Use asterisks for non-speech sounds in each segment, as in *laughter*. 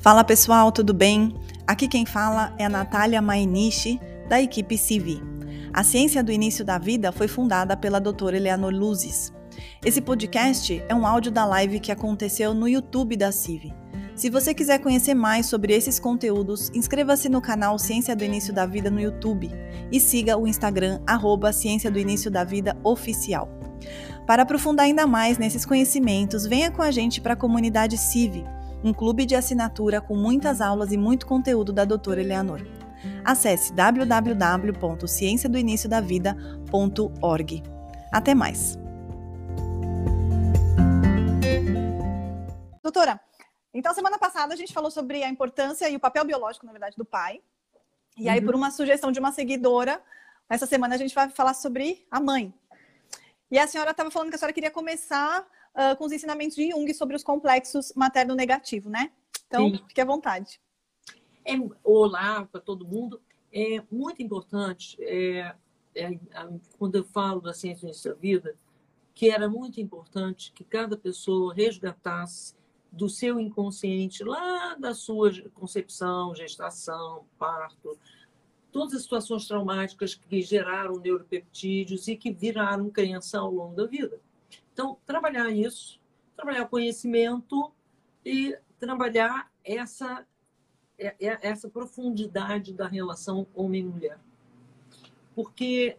Fala pessoal, tudo bem? Aqui quem fala é a Natália Mainichi, da equipe CV. A Ciência do Início da Vida foi fundada pela doutora Eleanor Luzes. Esse podcast é um áudio da live que aconteceu no YouTube da CIV. Se você quiser conhecer mais sobre esses conteúdos, inscreva-se no canal Ciência do Início da Vida no YouTube e siga o Instagram arroba Ciência do Início da Vida Oficial. Para aprofundar ainda mais nesses conhecimentos, venha com a gente para a comunidade CIV um clube de assinatura com muitas aulas e muito conteúdo da doutora Eleanor. Acesse www.cienciadoiniciodavida.org. Até mais! Doutora, então semana passada a gente falou sobre a importância e o papel biológico, na verdade, do pai. E aí, uhum. por uma sugestão de uma seguidora, essa semana a gente vai falar sobre a mãe. E a senhora estava falando que a senhora queria começar uh, com os ensinamentos de Jung sobre os complexos materno-negativo, né? Então, Sim. fique à vontade. É, olá para todo mundo. É muito importante, é, é, quando eu falo da ciência da vida, que era muito importante que cada pessoa resgatasse do seu inconsciente, lá da sua concepção, gestação, parto, todas as situações traumáticas que geraram neuropeptídeos e que viraram crença ao longo da vida. Então, trabalhar isso, trabalhar o conhecimento e trabalhar essa, é, é, essa profundidade da relação homem-mulher. Porque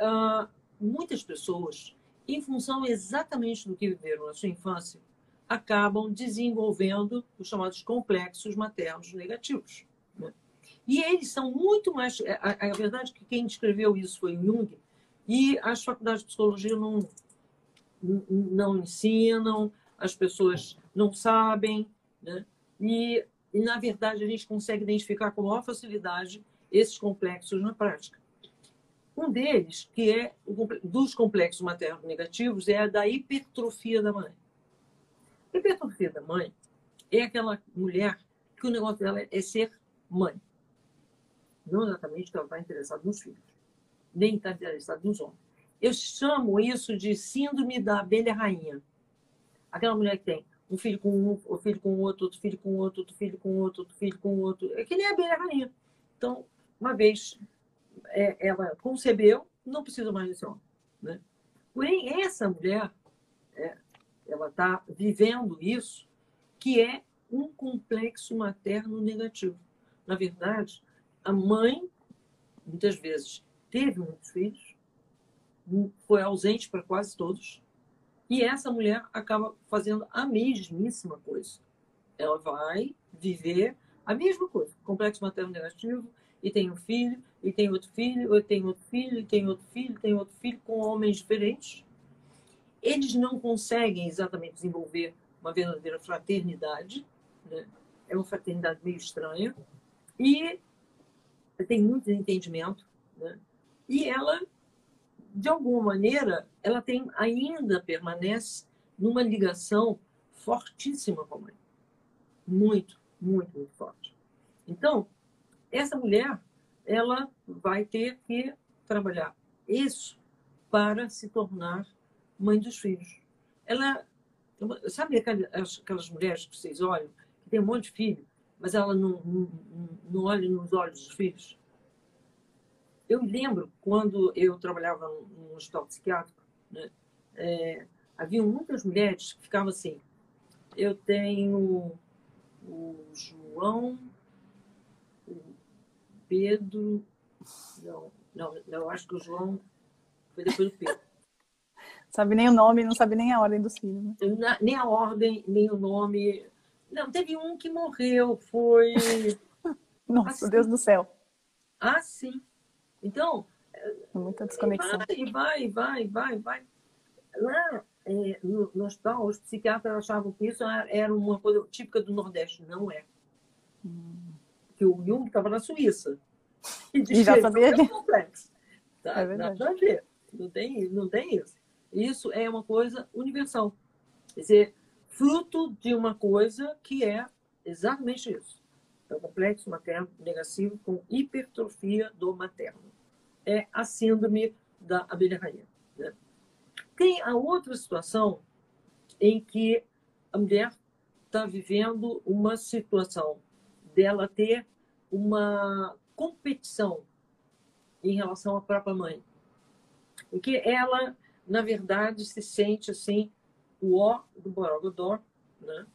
uh, muitas pessoas, em função exatamente do que viveram na sua infância, acabam desenvolvendo os chamados complexos maternos negativos. Né? E eles são muito mais. É, a, a, verdade é que quem descreveu isso foi Jung, e as faculdades de psicologia não, não ensinam, as pessoas não sabem, né? e, e, na verdade, a gente consegue identificar com maior facilidade esses complexos na prática. Um deles, que é dos complexos materno-negativos, é a da hipertrofia da mãe. A hipertrofia da mãe é aquela mulher que o negócio dela é ser mãe. Não exatamente que ela está interessada nos filhos, nem está interessada nos homens. Eu chamo isso de síndrome da abelha rainha. Aquela mulher que tem um filho com um, outro filho com outro, outro filho com outro, outro filho com outro, outro filho com outro. É que nem a abelha rainha. Então, uma vez é, ela concebeu, não precisa mais desse homem. Né? Porém, essa mulher, é, ela está vivendo isso, que é um complexo materno negativo. Na verdade, a mãe, muitas vezes, teve muitos filhos, foi ausente para quase todos. E essa mulher acaba fazendo a mesmíssima coisa. Ela vai viver a mesma coisa, complexo materno negativo, e tem um filho, e tem outro filho, e tem outro filho, e tem outro filho, tem outro filho, com homens diferentes. Eles não conseguem exatamente desenvolver uma verdadeira fraternidade, né? é uma fraternidade meio estranha, e tem muito desentendimento, né? e ela de alguma maneira, ela tem ainda permanece numa ligação fortíssima com a mãe. Muito, muito, muito forte. Então, essa mulher, ela vai ter que trabalhar isso para se tornar mãe dos filhos. Ela, sabe aquelas, aquelas mulheres que vocês olham, que tem um monte de filho, mas ela não, não, não olha nos olhos dos filhos? Eu lembro quando eu trabalhava num hospital psiquiátrico, né, é, havia muitas mulheres que ficavam assim: eu tenho o João, o Pedro. Não, não, eu acho que o João foi depois do Pedro. *laughs* Sabe nem o nome, não sabe nem a ordem dos filhos. Né? Nem a ordem, nem o nome. Não, teve um que morreu, foi. *laughs* Nossa, assim. Deus do céu. Ah, sim. Então, muita desconexão. Vai, vai, vai, vai, vai. Lá é, no, no hospital, os psiquiatras achavam que isso era uma coisa típica do Nordeste. Não é. Hum. Que o Jung estava na Suíça. E, *laughs* e já sabia que... complexo. Tá? É Nada a ver. Não tem, não tem isso. Isso é uma coisa universal. Quer dizer, fruto de uma coisa que é exatamente isso. É o complexo materno negativo com hipertrofia do materno é a síndrome da abelha rainha. Né? Tem a outra situação em que a mulher está vivendo uma situação dela ter uma competição em relação à própria mãe. Porque ela, na verdade, se sente assim, o ó do Borogodó, né?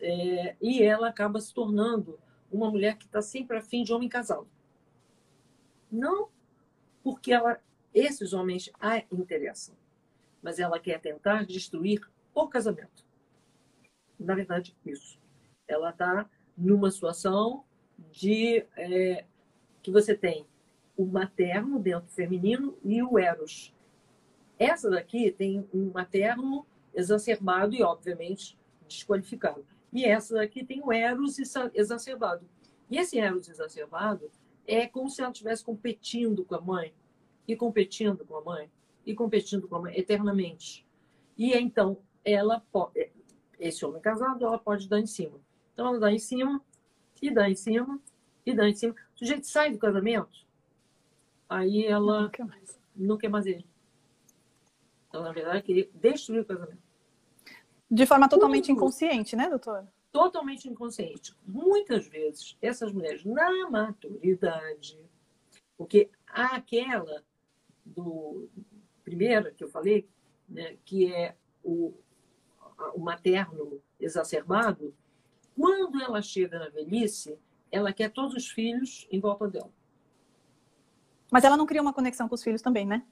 É, e ela acaba se tornando uma mulher que está sempre afim de homem casado. Não porque ela, esses homens a interessam, mas ela quer tentar destruir o casamento. Na verdade, isso. Ela está numa situação de é, que você tem o materno dentro feminino e o eros. Essa daqui tem um materno exacerbado e, obviamente, desqualificado. E essa daqui tem o eros exacerbado. E esse eros exacerbado é como se ela estivesse competindo com a mãe, e competindo com a mãe, e competindo com a mãe eternamente. E então, ela pode, esse homem casado, ela pode dar em cima. Então, ela dá em cima, e dá em cima, e dá em cima. O sujeito sai do casamento, aí ela não quer mais, não quer mais ele. Então, na verdade, queria destruir o casamento. De forma totalmente inconsciente, né, doutora? Totalmente inconsciente. Muitas vezes, essas mulheres, na maturidade, porque aquela do primeira que eu falei, né, que é o, o materno exacerbado, quando ela chega na velhice, ela quer todos os filhos em volta dela. Mas ela não cria uma conexão com os filhos também, né?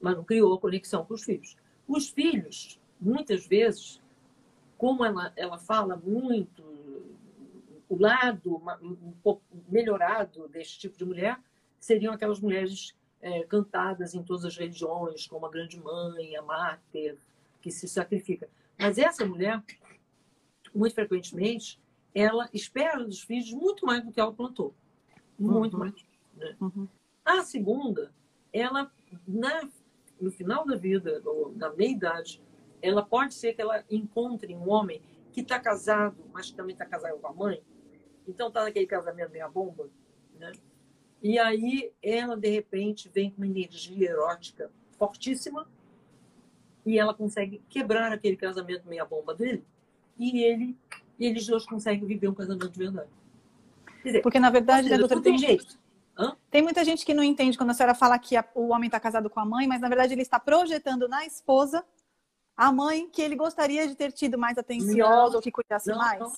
Mas não criou a conexão com os filhos. Os filhos muitas vezes, como ela, ela fala muito, o lado um pouco melhorado deste tipo de mulher seriam aquelas mulheres é, cantadas em todas as religiões, como a grande mãe, a mártir, que se sacrifica. Mas essa mulher, muito frequentemente, ela espera dos filhos muito mais do que ela plantou. Muito uhum. mais. Né? Uhum. A segunda, ela, na, no final da vida, ou na meia-idade, ela pode ser que ela encontre um homem que está casado, mas que também está casado com a mãe. Então está naquele casamento meia bomba, né? E aí ela de repente vem com uma energia erótica fortíssima e ela consegue quebrar aquele casamento meia bomba dele e ele e eles dois conseguem viver um casamento de verdade. Dizer, Porque na verdade, seja, doutora, tem jeito. Hã? Tem muita gente que não entende quando a senhora fala que a, o homem está casado com a mãe, mas na verdade ele está projetando na esposa a mãe que ele gostaria de ter tido mais atenciosa ou que cuidasse não, mais? Não.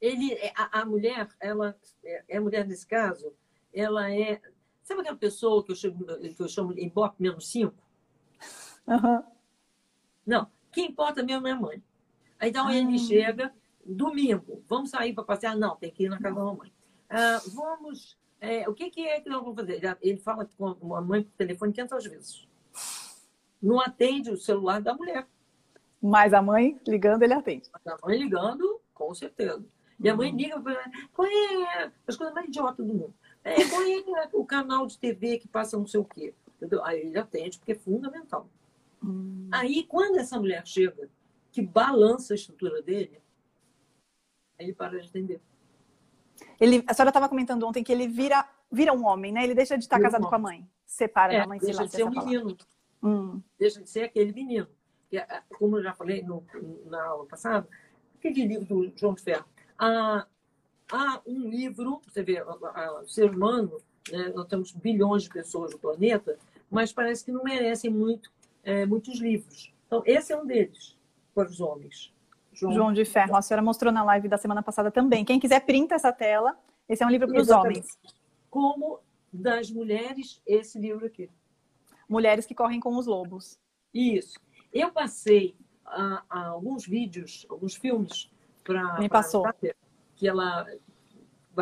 Ele, é, a, a, mulher, ela é, é a mulher nesse caso, ela é. Sabe aquela pessoa que eu chamo, que eu chamo em Ibope menos cinco? Uhum. Não, quem importa mesmo é a mãe. Então ah. ele chega, domingo, vamos sair para passear? Não, tem que ir na casa da mamãe. Ah, vamos. É, o que, que, é que nós vamos fazer? Ele fala com a mãe por telefone 500 vezes. Não atende o celular da mulher. Mas a mãe ligando, ele atende. A mãe ligando, com certeza. E a mãe uhum. liga para qual é as coisas mais idiotas do mundo. É, qual é o canal de TV que passa não sei o quê. Entendeu? Aí ele atende, porque é fundamental. Hum. Aí, quando essa mulher chega, que balança a estrutura dele, aí ele para de atender. Ele, a senhora estava comentando ontem que ele vira, vira um homem, né? Ele deixa de estar vira casado um com a mãe. Separa é, da mãe. Deixa de ser um menino. Hum. Deixa de ser aquele menino. É, como eu já falei no, na aula passada, aquele livro do João de Ferro. Há, há um livro, você vê, o ser humano, né, nós temos bilhões de pessoas no planeta, mas parece que não merecem muito, é, muitos livros. Então, esse é um deles, para os homens. João, João de Ferro, a senhora mostrou na live da semana passada também. Quem quiser, printa essa tela. Esse é um livro para os homens. Como das mulheres, esse livro aqui. Mulheres que correm com os lobos. Isso. Eu passei a, a alguns vídeos, alguns filmes para. Me passou. que ela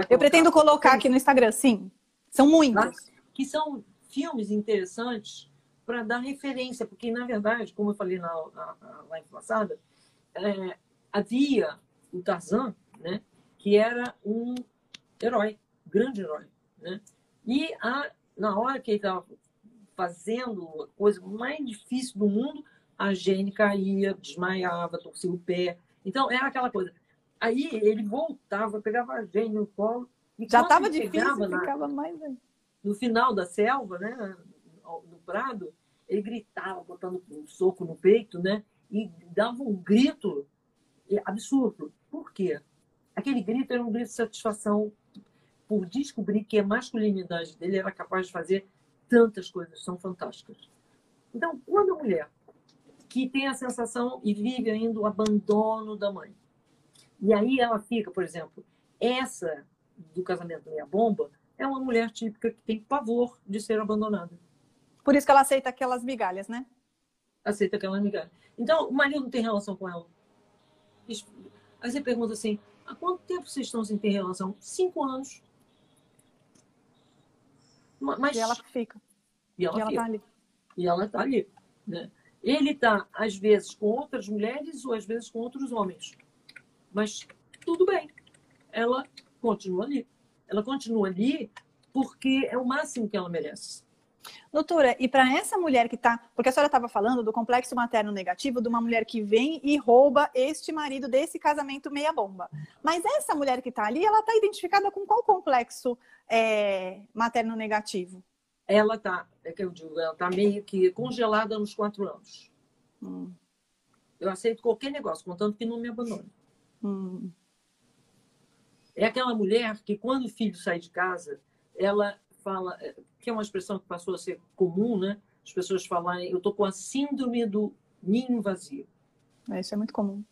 Eu pretendo colocar aqui no Instagram, sim. São muitos. Que são filmes interessantes para dar referência, porque, na verdade, como eu falei na, na, na live passada, é, havia o Tarzan, né, que era um herói, grande herói. Né? E a, na hora que ele estava fazendo a coisa mais difícil do mundo, a Jane caía, desmaiava, torcia o pé. Então, era aquela coisa. Aí ele voltava, pegava a Jane no colo. E Já estava difícil, na, ficava mais aí. No final da selva, né, no prado, ele gritava, botando um soco no peito, né? E dava um grito absurdo. Por quê? Aquele grito era um grito de satisfação por descobrir que a masculinidade dele era capaz de fazer tantas coisas, são fantásticas. Então, quando a mulher que tem a sensação e vive ainda o abandono da mãe, e aí ela fica, por exemplo, essa do casamento meia bomba é uma mulher típica que tem pavor de ser abandonada. Por isso que ela aceita aquelas migalhas, né? Aceita aquelas migalhas. Então, o marido não tem relação com ela. Aí você pergunta assim: há quanto tempo vocês estão sem ter relação? Cinco anos. Mas... E ela fica. E ela, e ela fica. tá ali. E ela está ali. Né? Ele está, às vezes, com outras mulheres ou às vezes com outros homens. Mas tudo bem. Ela continua ali. Ela continua ali porque é o máximo que ela merece. Doutora, e para essa mulher que está. Porque a senhora estava falando do complexo materno negativo de uma mulher que vem e rouba este marido desse casamento meia-bomba. Mas essa mulher que está ali, ela está identificada com qual complexo é, materno negativo? Ela está, é que eu digo, ela está meio que congelada nos quatro anos. Hum. Eu aceito qualquer negócio, contanto que não me abandone. Hum. É aquela mulher que, quando o filho sai de casa, ela fala, é, que é uma expressão que passou a ser comum, né? As pessoas falarem, eu estou com a síndrome do ninho vazio. É, isso é muito comum.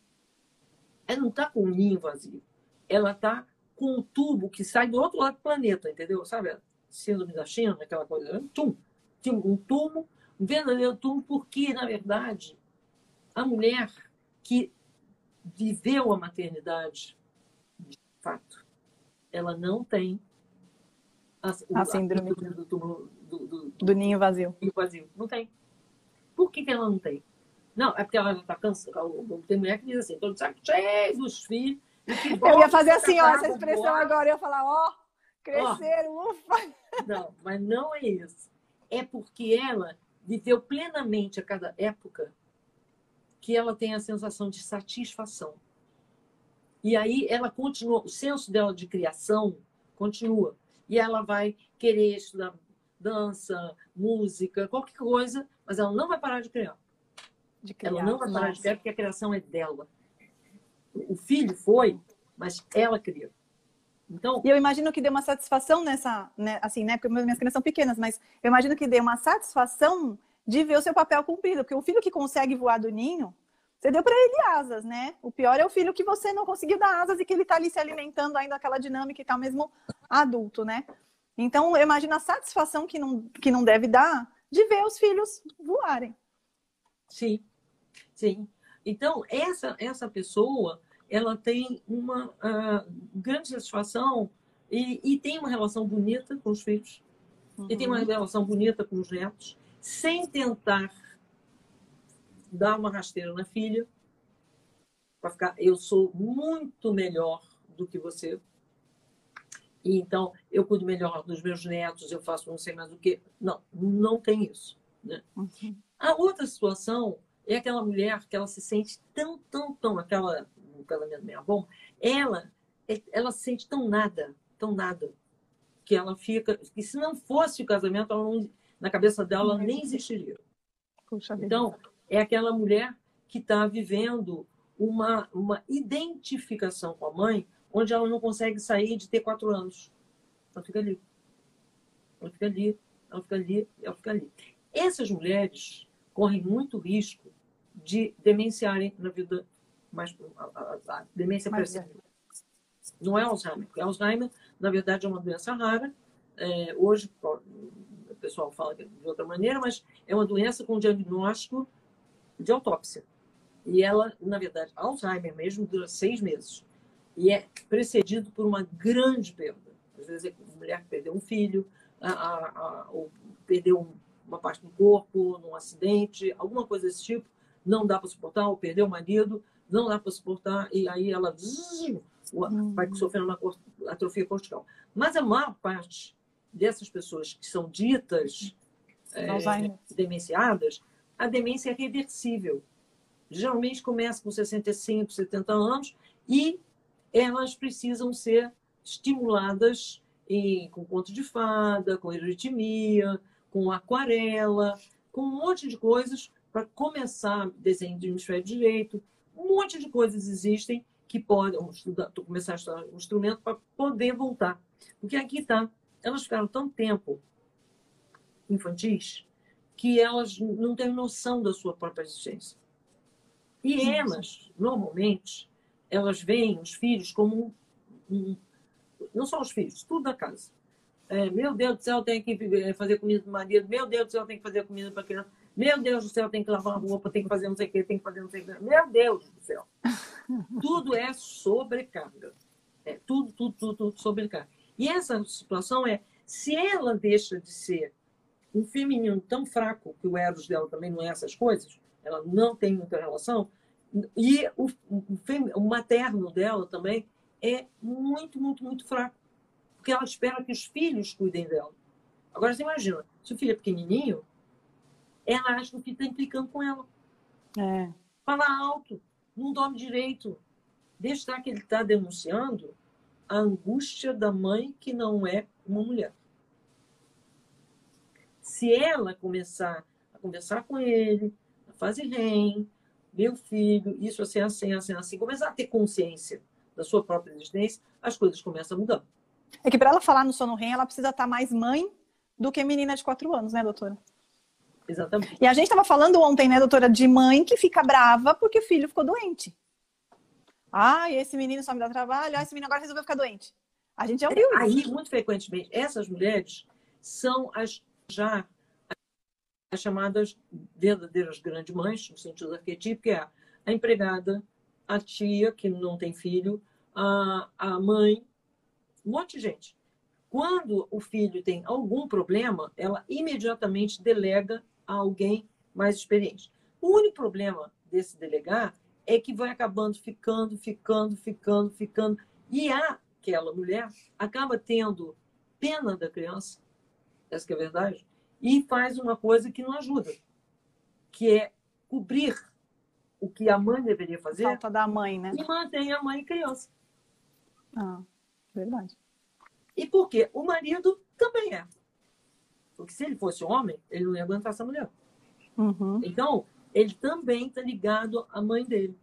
Ela não está com o ninho vazio. Ela está com um tubo que sai do outro lado do planeta, entendeu? Sabe? Síndrome da China, aquela coisa. Tum, um tubo, um verdadeiro tubo, porque, na verdade, a mulher que viveu a maternidade fato. Ela não tem a, a síndrome do, do, do, do, ninho vazio. Ninho vazio. Não tem. Por que, que ela não tem? Não, é porque ela está cansada. Tem mulher que diz assim, estou de saco cheio dos filhos. Eu ia fazer assim, ó, essa expressão agora, eu ia falar, ó, cresceram, ó, ufa. Não, mas não é isso. É porque ela viveu plenamente a cada época que ela tem a sensação de satisfação. E aí ela continua, o senso dela de criação continua. E ela vai querer estudar dança, música, qualquer coisa, mas ela não vai parar de criar. De criar ela não vai parar nossa. de criar porque a criação é dela. O filho foi, mas ela cria. Então, e eu imagino que dê uma satisfação nessa, né, assim, né? Porque minhas crianças são pequenas, mas eu imagino que dê uma satisfação de ver o seu papel cumprido, porque o filho que consegue voar do ninho, você deu para ele asas, né? O pior é o filho que você não conseguiu dar asas e que ele está ali se alimentando ainda aquela dinâmica e está mesmo adulto, né? Então, eu imagino a satisfação que não, que não deve dar de ver os filhos voarem. Sim, sim. Então, essa, essa pessoa, ela tem uma uh, grande satisfação e, e, tem uma relação bonita com os filhos. Uhum. E tem uma uhum. relação bonita com os netos, sem tentar dar uma rasteira na filha, para ficar, eu sou muito melhor do que você. E então eu cuido melhor dos meus netos, eu faço não sei mais o que. Não, não tem isso. Né? Uhum. A outra situação é aquela mulher que ela se sente tão, tão, tão, aquela no casamento meia bom, ela, ela se sente tão nada, tão nada, que ela fica, que se não fosse o casamento, ela não, na cabeça dela nem existiria. então, é aquela mulher que está vivendo uma, uma identificação com a mãe, onde ela não consegue sair de ter quatro anos. Ela fica ali. Ela fica ali, ela fica ali, ela fica ali. Essas mulheres correm muito risco de demenciarem na vida mais. A, a, a demência percebida. Não é Alzheimer, porque Alzheimer, na verdade, é uma doença rara. É, hoje, o pessoal fala de outra maneira, mas é uma doença com diagnóstico de autópsia. E ela, na verdade, Alzheimer mesmo dura seis meses. E é precedido por uma grande perda. Às vezes é uma mulher que perdeu um filho, a, a, a, ou perdeu uma parte do corpo num acidente, alguma coisa desse tipo, não dá para suportar, ou perdeu o marido, não dá para suportar, e aí ela zzz, vai hum. sofrendo uma atrofia cortical. Mas a maior parte dessas pessoas que são ditas é, demenciadas a demência é reversível. Geralmente começa com 65, 70 anos e elas precisam ser estimuladas em, com conto de fada, com eritmia, com aquarela, com um monte de coisas para começar desenho de hemisfério direito. Um monte de coisas existem que podem começar a estudar um instrumento para poder voltar. Porque aqui está, elas ficaram tanto tempo infantis que elas não têm noção da sua própria existência. E elas, normalmente, elas veem os filhos como um, um não só os filhos, tudo da casa. É, meu Deus do céu, tem que fazer comida para o marido. Meu Deus do céu, tem que fazer comida para a criança. Meu Deus do céu, tem que lavar a roupa, tem que fazer não sei o quê, tem que fazer não sei o quê. Meu Deus do céu. *laughs* tudo é sobrecarga. É tudo, tudo, tudo, tudo sobrecarga. E essa situação é, se ela deixa de ser um feminino tão fraco, que o Eros dela também não é essas coisas, ela não tem muita relação, e o, o, o materno dela também é muito, muito, muito fraco. Porque ela espera que os filhos cuidem dela. Agora, você imagina, se o filho é pequenininho, ela acha que está implicando com ela. É. Fala alto, não dorme direito. Deixa que ele está denunciando a angústia da mãe que não é uma mulher. Se ela começar a conversar com ele, a fazer REM, meu filho, isso assim, assim, assim, assim, começar a ter consciência da sua própria existência, as coisas começam a mudar. É que para ela falar no sono REM, ela precisa estar mais mãe do que menina de quatro anos, né, doutora? Exatamente. E a gente estava falando ontem, né, doutora, de mãe que fica brava porque o filho ficou doente. Ah, esse menino só me dá trabalho, ah, esse menino agora resolveu ficar doente. A gente já ouviu é, Aí, muito frequentemente, essas mulheres são as já as chamadas verdadeiras grandes mães, no sentido arquetípico, que é a empregada, a tia, que não tem filho, a, a mãe, um monte de gente. Quando o filho tem algum problema, ela imediatamente delega a alguém mais experiente. O único problema desse delegar é que vai acabando ficando, ficando, ficando, ficando. E aquela mulher acaba tendo pena da criança, essa é a verdade, e faz uma coisa que não ajuda, que é cobrir o que a mãe deveria fazer. Falta da mãe, né? E mantém a mãe e criança. Ah, verdade. E por quê? O marido também é. Porque se ele fosse homem, ele não ia aguentar essa mulher. Uhum. Então, ele também está ligado à mãe dele.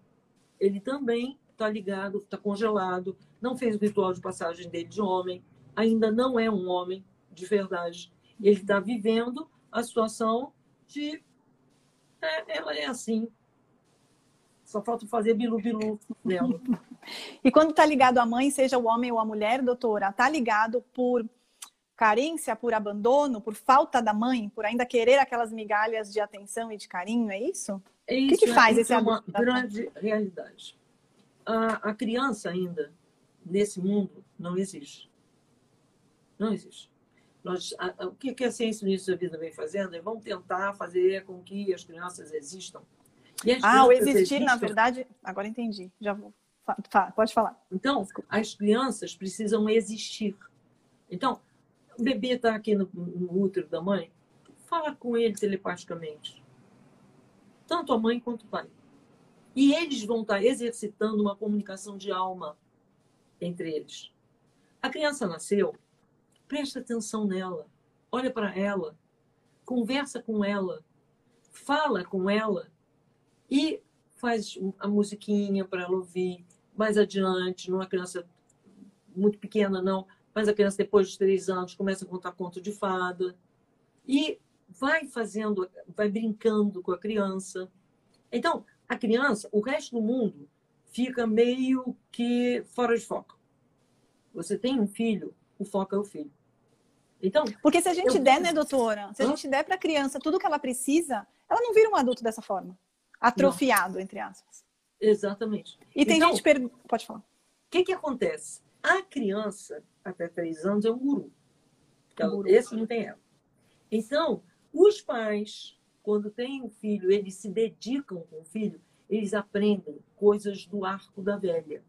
Ele também está ligado, está congelado, não fez o ritual de passagem dele de homem, ainda não é um homem de verdade. Ele está vivendo a situação de. É, ela é assim. Só falta fazer bilu-bilu nela. *laughs* e quando está ligado à mãe, seja o homem ou a mulher, doutora, está ligado por carência, por abandono, por falta da mãe, por ainda querer aquelas migalhas de atenção e de carinho, é isso? É isso o que, que faz é, esse é uma grande realidade. A, a criança ainda, nesse mundo, não existe. Não existe. Nós, a, a, o que, que a ciência no início da vida vem fazendo é vamos tentar fazer com que as crianças existam. As ah, o existir, existam... na verdade, agora entendi. Já vou. Pode falar. Então, as crianças precisam existir. Então, o bebê está aqui no, no útero da mãe, fala com ele telepaticamente. Tanto a mãe quanto o pai. E eles vão estar tá exercitando uma comunicação de alma entre eles. A criança nasceu, presta atenção nela, olha para ela, conversa com ela, fala com ela e faz a musiquinha para ela ouvir. Mais adiante, numa criança muito pequena, não, mas a criança, depois dos três anos, começa a contar conto de fada. E vai fazendo, vai brincando com a criança. Então, a criança, o resto do mundo, fica meio que fora de foco. Você tem um filho, o foco é o filho. Então, porque se a gente eu... der, né, doutora? Se a gente der para a criança tudo que ela precisa, ela não vira um adulto dessa forma, atrofiado não. entre aspas. Exatamente. E tem então, gente per... pode falar. O que que acontece? A criança até três anos é um guru. guru. Esse não tem ela. Então, os pais, quando têm um filho, eles se dedicam com o filho, eles aprendem coisas do arco da velha,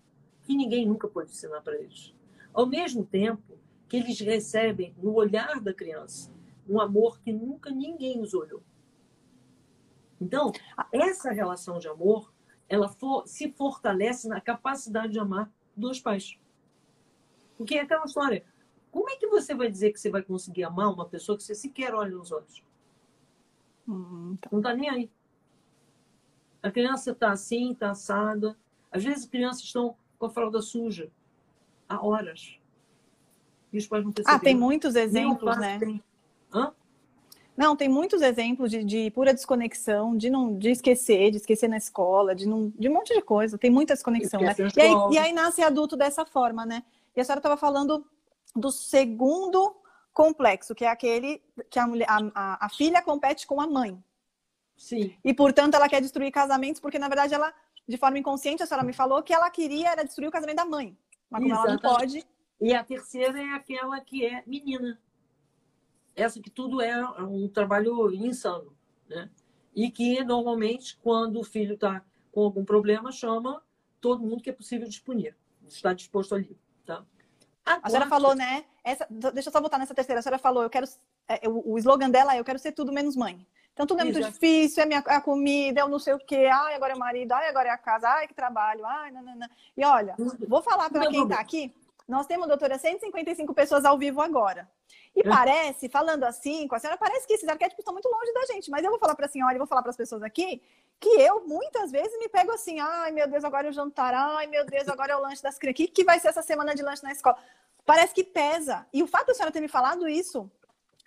que ninguém nunca pode ensinar para eles. Ao mesmo tempo que eles recebem no olhar da criança um amor que nunca ninguém os olhou. Então, essa relação de amor, ela for, se fortalece na capacidade de amar dos pais. Porque é aquela história. Como é que você vai dizer que você vai conseguir amar uma pessoa que você sequer olha nos olhos? Hum, tá. Não está nem aí. A criança está assim, está assada. Às vezes as crianças estão com a fralda suja há horas. E os pais não perceberam. Ah, tem muitos exemplos, né? Tem... Hã? Não, tem muitos exemplos de, de, pura desconexão, de não de esquecer, de esquecer na escola, de, não, de um monte de coisa. Tem muita desconexão, né? E aí, e aí, nasce adulto dessa forma, né? E a senhora estava falando do segundo complexo, que é aquele que a, mulher, a, a, filha compete com a mãe. Sim. E, portanto, ela quer destruir casamentos, porque, na verdade, ela, de forma inconsciente, a senhora me falou que ela queria era destruir o casamento da mãe. Mas como Exatamente. ela não pode. E a terceira é aquela que é menina essa que tudo é um trabalho insano, né? E que normalmente quando o filho está com algum problema chama todo mundo que é possível disponível, está disposto ali, tá? A, a senhora falou, né? Essa, deixa eu só voltar nessa terceira. A senhora falou, eu quero. É, o, o slogan dela é eu quero ser tudo menos mãe. Então tudo é muito Exato. difícil, é, minha, é a comida, é o não sei o quê, ai, agora é o marido, ai, agora é a casa, ai, que trabalho, ai, não, não, não. E olha, vou falar para quem está aqui, nós temos, doutora, 155 pessoas ao vivo agora. E é. parece, falando assim, com a senhora, parece que esses arquétipos estão muito longe da gente. Mas eu vou falar para a senhora e vou falar para as pessoas aqui que eu, muitas vezes, me pego assim: ai meu Deus, agora é o jantar, ai meu Deus, agora é o lanche das crianças. O que, que vai ser essa semana de lanche na escola? Parece que pesa. E o fato da senhora ter me falado isso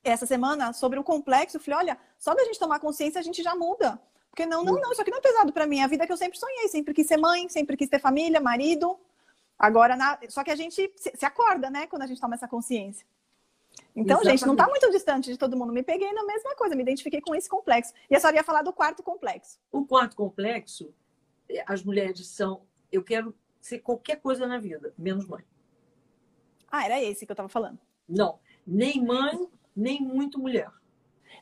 essa semana sobre o complexo, eu falei: olha, só da gente tomar consciência a gente já muda. Porque não, não, não, isso aqui não é pesado para mim. É a vida que eu sempre sonhei, sempre quis ser mãe, sempre quis ter família, marido. Agora, na... só que a gente se acorda, né, quando a gente toma essa consciência. Então, Exatamente. gente, não está muito distante de todo mundo. Me peguei na mesma coisa, me identifiquei com esse complexo. E a senhora ia falar do quarto complexo. O quarto complexo, é, as mulheres são. Eu quero ser qualquer coisa na vida, menos mãe. Ah, era esse que eu estava falando. Não, nem mãe, nem muito mulher.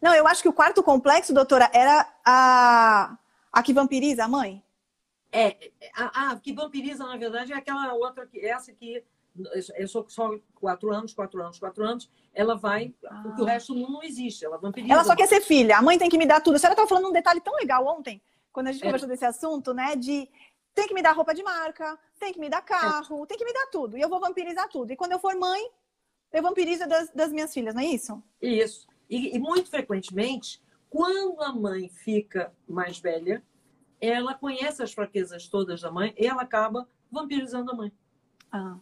Não, eu acho que o quarto complexo, doutora, era a, a que vampiriza a mãe. É, a, a que vampiriza, na verdade, é aquela outra, que essa que eu sou só quatro anos, quatro anos, quatro anos, ela vai, ah. porque o resto não existe, ela vampiriza. Ela só quer ser filha, a mãe tem que me dar tudo. A senhora estava falando um detalhe tão legal ontem, quando a gente é. conversou desse assunto, né, de tem que me dar roupa de marca, tem que me dar carro, é. tem que me dar tudo, e eu vou vampirizar tudo. E quando eu for mãe, eu vampirizo das, das minhas filhas, não é isso? Isso. E, e muito frequentemente, quando a mãe fica mais velha, ela conhece as fraquezas todas da mãe e ela acaba vampirizando a mãe. Ah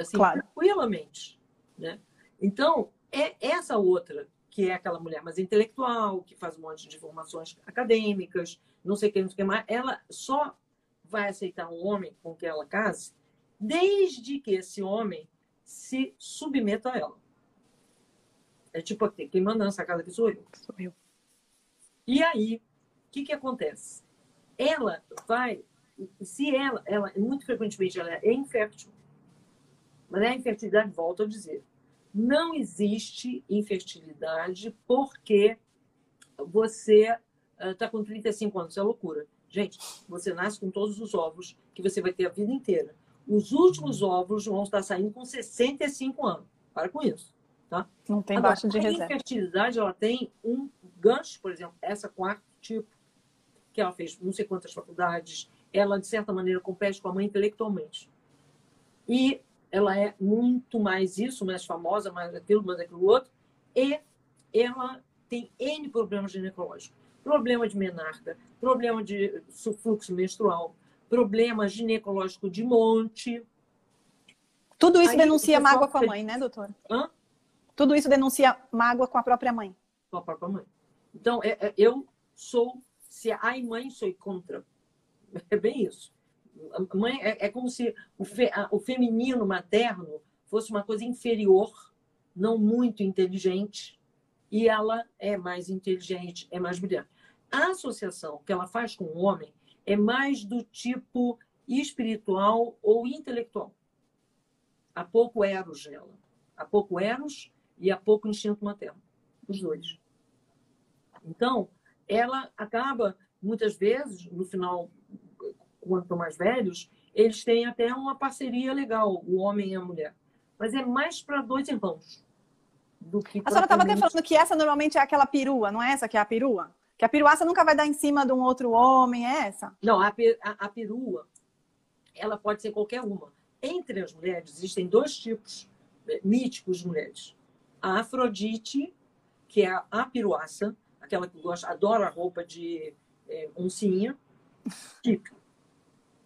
assim, claro. tranquilamente. Né? Então, é essa outra, que é aquela mulher mais intelectual, que faz um monte de formações acadêmicas, não sei o que, não sei o que mais, ela só vai aceitar um homem com que ela case desde que esse homem se submeta a ela. É tipo, quem manda nessa casa aqui sou eu. Sou eu. E aí, o que, que acontece? Ela vai, se ela, ela, muito frequentemente, ela é infértil, mas a infertilidade, volto a dizer, não existe infertilidade porque você está uh, com 35 anos. É loucura. Gente, você nasce com todos os óvulos que você vai ter a vida inteira. Os últimos óvulos vão estar saindo com 65 anos. Para com isso. Tá? Não tem Agora, baixo de reserva. A infertilidade ela tem um gancho, por exemplo, essa quarto tipo, que ela fez não sei quantas faculdades, ela, de certa maneira, compete com a mãe intelectualmente. E ela é muito mais isso, mais famosa, mais aquilo, mais aquilo outro, e ela tem N problemas ginecológicos. Problema de menarca, problema de fluxo menstrual, problema ginecológico de monte. Tudo isso Aí, denuncia mágoa com a mãe, né, doutora? Hã? Tudo isso denuncia mágoa com a própria mãe. Com a própria mãe. Então, é, é, eu sou, se a mãe sou contra. É bem isso mãe é, é como se o, fe, o feminino materno fosse uma coisa inferior, não muito inteligente, e ela é mais inteligente, é mais brilhante. A associação que ela faz com o homem é mais do tipo espiritual ou intelectual. Há pouco eros nela. Há pouco eros e há pouco instinto materno. Os dois. Então, ela acaba, muitas vezes, no final quanto mais velhos, eles têm até uma parceria legal, o homem e a mulher. Mas é mais para dois irmãos. Do que a senhora estava até falando que essa normalmente é aquela perua, não é essa que é a perua? Que a peruaça nunca vai dar em cima de um outro homem, é essa? Não, a, a, a perua, ela pode ser qualquer uma. Entre as mulheres, existem dois tipos é, míticos de mulheres. A Afrodite, que é a peruaça, aquela que gosta, adora roupa de é, oncinha, típico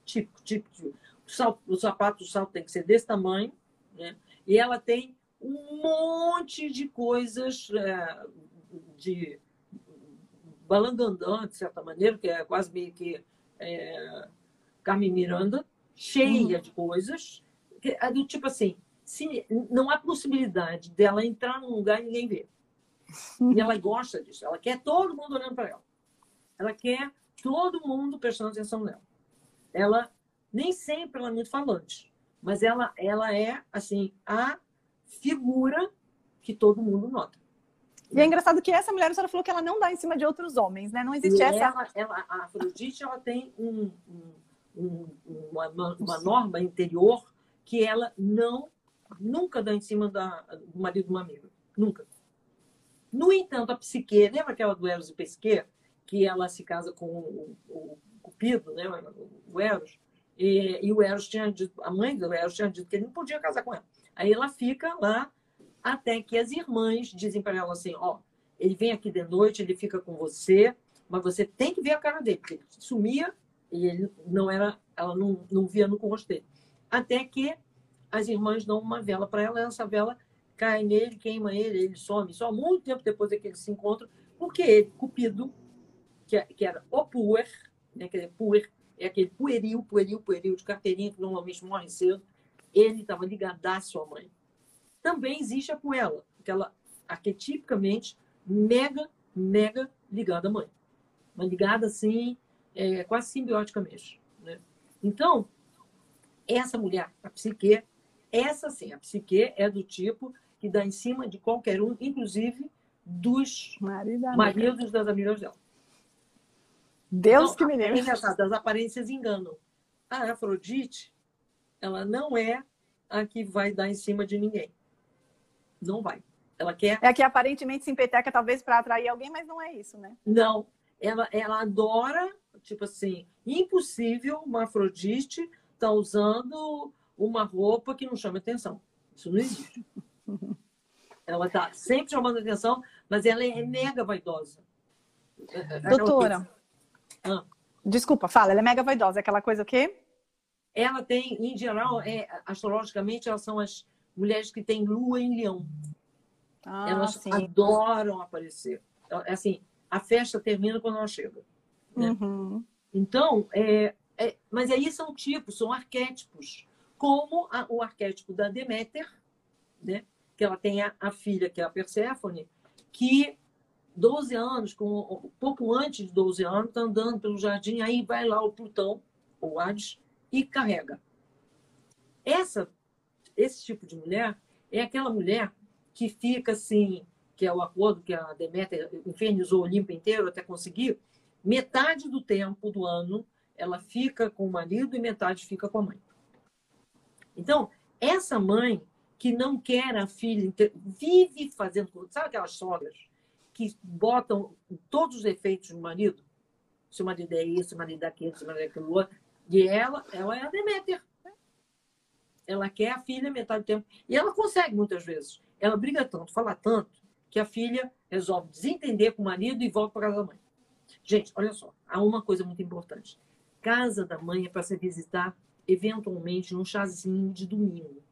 típico, típico. O, salto, o sapato, o salto tem que ser desse tamanho, né? E ela tem um monte de coisas é, de balangandã, de certa maneira, que é quase meio que é, Carmen Miranda, cheia uhum. de coisas, que, é do tipo assim, se, não há possibilidade dela entrar num lugar e ninguém ver. E ela *laughs* gosta disso, ela quer todo mundo olhando para ela. Ela quer todo mundo prestando atenção nela. Ela nem sempre ela é muito falante, mas ela, ela é assim a figura que todo mundo nota. E é engraçado que essa mulher, a senhora falou que ela não dá em cima de outros homens, né? Não existe e essa. Ela, ela, a Afrodite ela tem um, um, uma, uma, norma interior que ela não nunca dá em cima da, do marido de uma amiga. Nunca. No entanto, a psique, lembra aquela do Eros e Pesquet? Que ela se casa com o, o, Cupido, né? o Eros. E, e, o Eros tinha dito, a mãe do Eros tinha dito que ele não podia casar com ela. Aí ela fica lá até que as irmãs dizem para ela assim: ó, ele vem aqui de noite, ele fica com você, mas você tem que ver a cara dele, porque ele sumia e ele não era, ela não, não via no rosto dele. Até que as irmãs dão uma vela para ela, essa vela cai nele, queima ele, ele some. Só muito tempo depois é que eles se encontram, porque ele, Cupido, que, é, era o puer, né, que é puer, é aquele pueril, pueril, pueril de carteirinha que normalmente morre cedo, ele estava ligadaço à mãe. Também existe a Puela, aquela arquetipicamente mega, mega ligada à mãe. Uma ligada assim, é, quase simbióticamente. Né? Então, essa mulher, a psique, essa sim, a psique é do tipo que dá em cima de qualquer um, inclusive dos maridos das amigas dela. Deus então, que me livre. É as aparências enganam. A Afrodite, ela não é a que vai dar em cima de ninguém. Não vai. Ela quer. É que aparentemente se empeteca talvez para atrair alguém, mas não é isso, né? Não. Ela, ela adora, tipo assim, impossível uma Afrodite estar tá usando uma roupa que não chama atenção. Isso não existe. *laughs* ela está sempre chamando atenção, mas ela é mega vaidosa. É Doutora. Ah. Desculpa, fala, ela é mega vaidosa. É aquela coisa o quê? Ela tem, em geral, é, astrologicamente, elas são as mulheres que têm lua em leão. Ah, elas sim. adoram aparecer. É assim, a festa termina quando ela chega. Né? Uhum. Então, é, é, mas aí são tipos, são arquétipos. Como a, o arquétipo da Deméter, né? que ela tem a, a, filha, que é a Perséfone, que 12 anos, com, pouco antes de 12 anos, está andando pelo jardim, aí vai lá o Plutão, o Hades, e carrega. Essa esse tipo de mulher é aquela mulher que fica assim, que é o acordo que a Deméter infernizou o Olimpo inteiro até conseguir, metade do tempo do ano ela fica com o marido e metade fica com a mãe. Então, essa mãe que não quer a filha, vive fazendo, sabe aquelas sogras que botam todos os efeitos no marido? Se o marido é isso, se o marido é aquilo, se o marido é aquilo outro. E ela, ela é a Deméter. Ela quer a filha metade do tempo. E ela consegue muitas vezes. Ela briga tanto, fala tanto, que a filha resolve desentender com o marido e volta para casa da mãe. Gente, olha só, há uma coisa muito importante. Casa da mãe é para você visitar eventualmente num chazinho de domingo,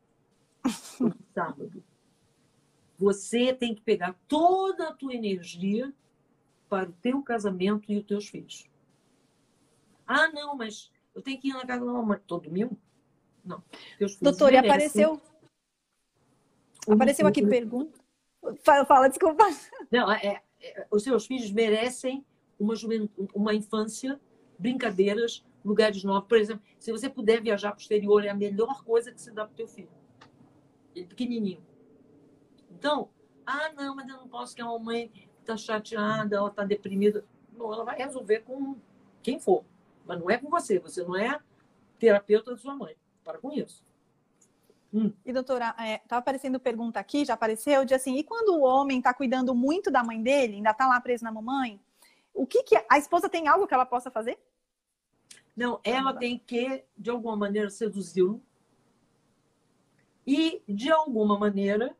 *laughs* sábado. Você tem que pegar toda a tua energia para o teu casamento e os teus filhos. Ah, não, mas eu tenho que ir na casa da mamãe todo domingo? Não. Doutor, e apareceu. Apareceu aqui pergunta. Fala, fala, desculpa. *laughs* Não, é, é, os seus filhos merecem uma, uma infância, brincadeiras, lugares novos. Por exemplo, se você puder viajar para o exterior, é a melhor coisa que você dá para o teu filho. Ele pequenininho. Então, ah, não, mas eu não posso que a mamãe está chateada, ela está deprimida. Não, ela vai resolver com quem for. Mas não é com você. Você não é terapeuta da sua mãe. Para com isso. Hum. E doutora, é, tá aparecendo pergunta aqui, já apareceu, de assim, e quando o homem está cuidando muito da mãe dele, ainda está lá preso na mamãe, o que que a esposa tem algo que ela possa fazer? Não, ela tem que, de alguma maneira, seduzi-lo. E, de alguma maneira,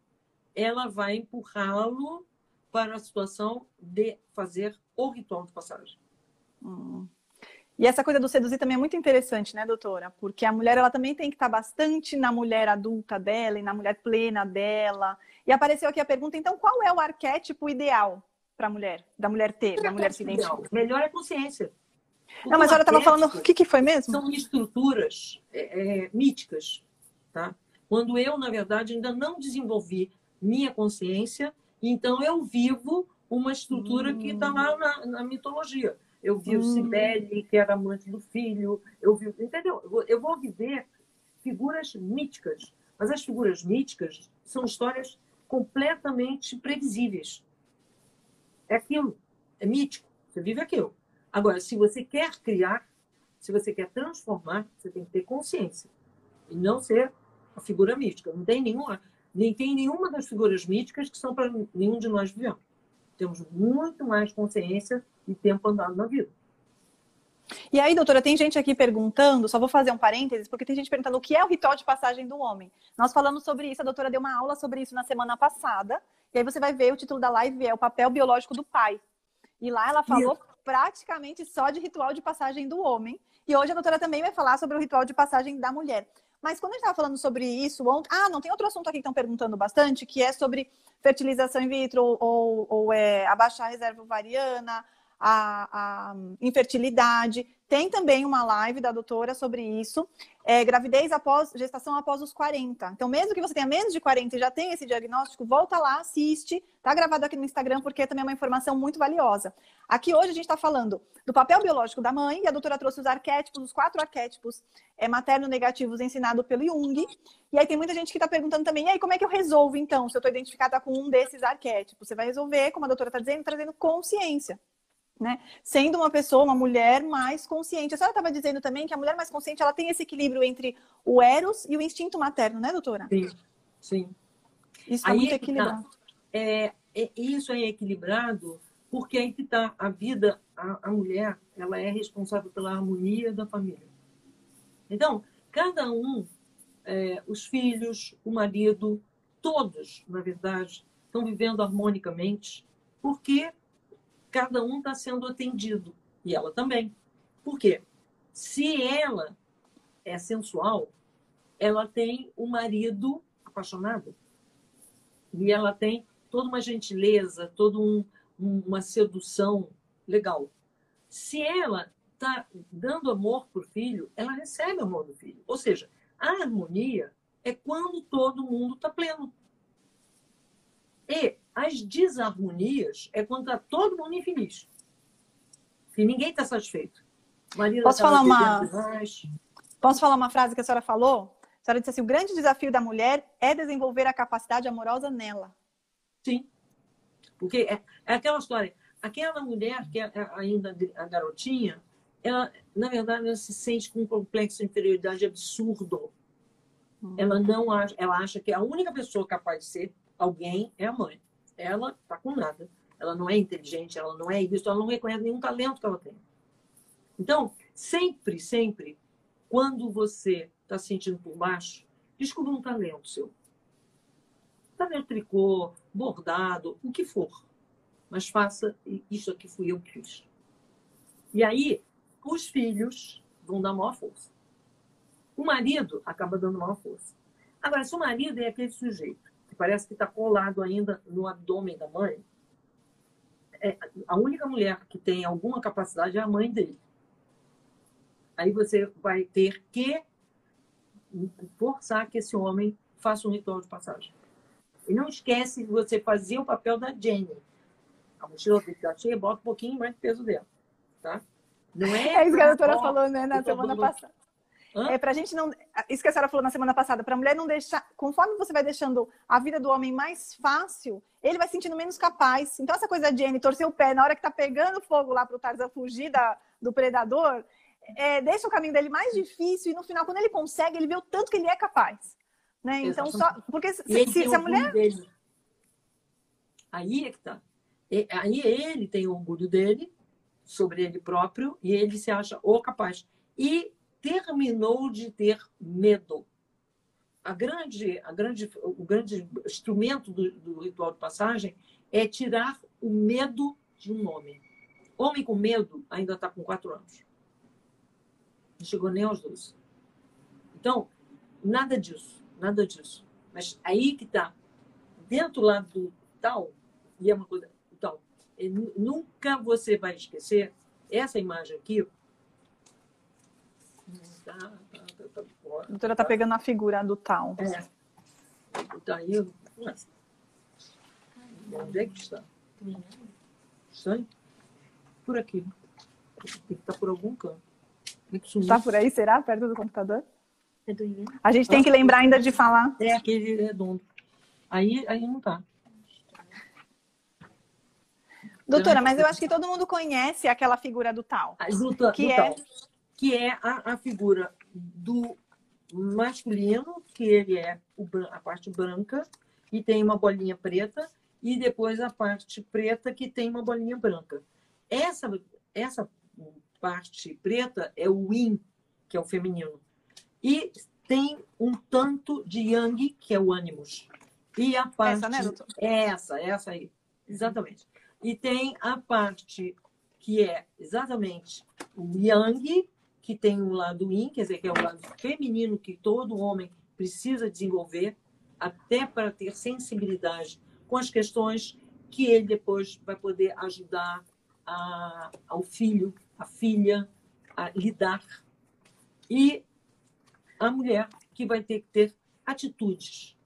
ela vai empurrá-lo para a situação de fazer o ritual de passagem. Hum. E essa coisa do seduzir também é muito interessante, né, doutora? Porque a mulher ela também tem que estar bastante na mulher adulta dela e na mulher plena dela. E apareceu aqui a pergunta, então, qual é o arquétipo ideal para a mulher, da mulher ter, da mulher se identificar? Melhor é consciência. Não, mas a senhora estava falando, o que, que foi mesmo? São estruturas é, é, míticas, tá? Quando eu, na verdade, ainda não desenvolvi minha consciência, então eu vivo uma estrutura hum. que está lá na, na mitologia eu vi hum. o Cibele, que era amante do filho, eu vi, entendeu? Eu vou viver figuras míticas, mas as figuras míticas são histórias completamente previsíveis. É aquilo, é mítico, você vive aquilo. Agora, se você quer criar, se você quer transformar, você tem que ter consciência e não ser a figura mítica. Não tem nenhuma, nem tem nenhuma das figuras míticas que são para nenhum de nós vivemos. Temos muito mais consciência e tempo andado na vida. E aí, doutora, tem gente aqui perguntando, só vou fazer um parênteses, porque tem gente perguntando o que é o ritual de passagem do homem. Nós falamos sobre isso, a doutora deu uma aula sobre isso na semana passada, e aí você vai ver o título da live é o papel biológico do pai. E lá ela falou isso. Praticamente só de ritual de passagem do homem. E hoje a doutora também vai falar sobre o ritual de passagem da mulher. Mas quando a gente estava falando sobre isso ontem. Ah, não, tem outro assunto aqui que estão perguntando bastante, que é sobre fertilização in vitro ou, ou é, abaixar a reserva ovariana, a, a infertilidade. Tem também uma live da doutora sobre isso. É, gravidez após, gestação após os 40. Então, mesmo que você tenha menos de 40 e já tenha esse diagnóstico, volta lá, assiste. Tá gravado aqui no Instagram, porque também é uma informação muito valiosa. Aqui hoje a gente está falando do papel biológico da mãe, e a doutora trouxe os arquétipos, os quatro arquétipos é, materno-negativos ensinado pelo Jung. E aí tem muita gente que está perguntando também, e aí como é que eu resolvo, então, se eu estou identificada com um desses arquétipos? Você vai resolver, como a doutora está dizendo, trazendo consciência né? Sendo uma pessoa, uma mulher mais consciente. A senhora estava dizendo também que a mulher mais consciente ela tem esse equilíbrio entre o eros e o instinto materno, né, doutora? Sim, sim. Isso está muito tá. equilibrado. Tá. É, é, isso é equilibrado porque aí que está a vida, a, a mulher, ela é responsável pela harmonia da família. Então, cada um, é, os filhos, o marido, todos, na verdade, estão vivendo harmonicamente porque cada um está sendo atendido. E ela também. Por quê? Se ela é sensual, ela tem o um marido apaixonado. E ela tem toda uma gentileza, toda um, uma sedução legal. Se ela está dando amor para o filho, ela recebe amor do filho. Ou seja, a harmonia é quando todo mundo está pleno. E as desarmonias é quando está todo mundo infeliz. E ninguém está satisfeito. Posso falar uma... Posso falar uma frase que a senhora falou? A senhora disse assim, o grande desafio da mulher é desenvolver a capacidade amorosa nela. Sim. Porque é, é aquela história. Aquela mulher que é, é ainda a garotinha, ela, na verdade, ela se sente com um complexo de inferioridade absurdo. Hum. Ela não acha, ela acha que a única pessoa capaz de ser alguém é a mãe ela está com nada. Ela não é inteligente, ela não é isso, ela não reconhece nenhum talento que ela tem. Então, sempre, sempre, quando você está sentindo por baixo, descubra um talento seu. Talento tricô, bordado, o que for. Mas faça, isso aqui fui eu que fiz. E aí, os filhos vão dar maior força. O marido acaba dando maior força. Agora, se o marido é aquele sujeito parece que está colado ainda no abdômen da mãe. É, a única mulher que tem alguma capacidade é a mãe dele. Aí você vai ter que forçar que esse homem faça um ritual de passagem. E não esquece de você fazer o papel da Jenny. A mochila fica cheia, bota um pouquinho mais de peso dela. Tá? Não é, é isso que a doutora falou, né, na semana passada. Hã? É pra gente não. Isso que a senhora falou na semana passada, pra mulher não deixar. Conforme você vai deixando a vida do homem mais fácil, ele vai se sentindo menos capaz. Então, essa coisa de Jenny torcer o pé na hora que tá pegando fogo lá pro Tarzan fugir da, do predador, é, deixa o caminho dele mais difícil e no final, quando ele consegue, ele vê o tanto que ele é capaz. Né? Então, só. Porque se, se, se a mulher. Dele. Aí é que tá. Aí ele tem o orgulho dele sobre ele próprio e ele se acha o capaz. E terminou de ter medo. A grande, a grande, o grande instrumento do, do ritual de passagem é tirar o medo de um homem. Homem com medo ainda está com quatro anos. chegou nem aos 12. Então, nada disso, nada disso. Mas aí que está, dentro lá do tal, e é uma coisa, tal, nunca você vai esquecer essa imagem aqui. Tá, tá, tá, a doutora está pegando a figura do tal. É. Tá aí. Onde é que está? Está por aqui. Tem que estar por algum canto. Está por aí, será? Perto do computador? A gente tem que lembrar ainda de falar. É aquele redondo. Aí, aí não está. Doutora, mas eu acho que todo mundo conhece aquela figura do tal. Do, que, do é... Tal, que é a, a, figura do masculino, que ele é o, a parte branca, e tem uma bolinha preta, e depois a parte preta, que tem uma bolinha branca. Essa, essa parte preta é o yin, que é o feminino. E tem um tanto de yang, que é o ânimos. E a parte. Essa, né, doutor? Essa, essa aí. Exatamente. E tem a parte que é exatamente o yang, que tem o lado yin, quer dizer, que é o lado feminino que todo homem precisa desenvolver, até para ter sensibilidade com as questões que ele depois vai poder ajudar a, ao filho, a filha, a lidar. E a mulher que vai ter que ter atitudes.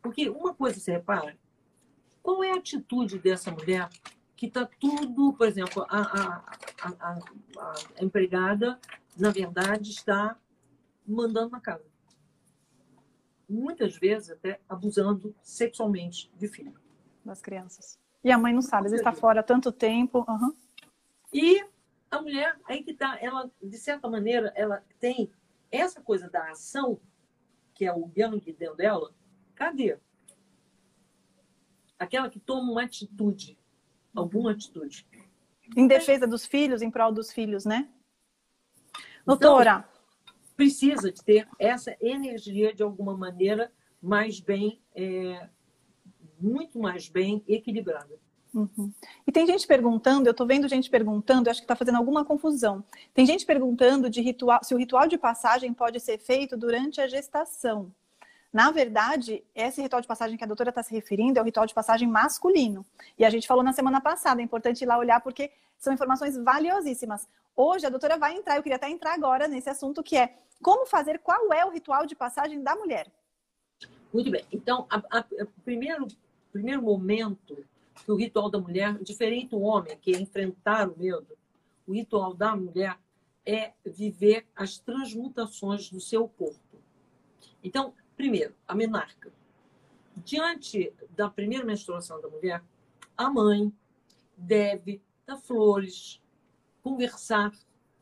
Porque uma coisa você repara, qual é a atitude dessa mulher que está tudo, por exemplo, a, a, a, a, empregada, na verdade, está mandando na casa. Muitas vezes até abusando sexualmente de filho. Das crianças. E a mãe não sabe, às vezes está fora há tanto tempo. Uhum. E a mulher, aí que está, ela, de certa maneira, ela tem essa coisa da ação, que é o yang dentro dela, cadê? Aquela que toma uma atitude, alguma atitude. Em defesa dos filhos, em prol dos filhos, né? Doutora. Então, precisa de ter essa energia de alguma maneira mais bem, é, muito mais bem equilibrada. Uhum. E tem gente perguntando, eu estou vendo gente perguntando, acho que está fazendo alguma confusão. Tem gente perguntando de ritual, se o ritual de passagem pode ser feito durante a gestação. Na verdade, esse ritual de passagem que a doutora está se referindo é o ritual de passagem masculino. E a gente falou na semana passada, é importante ir lá olhar porque são informações valiosíssimas. Hoje a doutora vai entrar, eu queria até entrar agora nesse assunto que é como fazer, qual é o ritual de passagem da mulher. Muito bem. Então, o primeiro, primeiro momento que o ritual da mulher, diferente do homem, que é enfrentar o medo, o ritual da mulher é viver as transmutações do seu corpo. Então, primeiro, a menarca. Diante da primeira menstruação da mulher, a mãe deve dar flores, conversar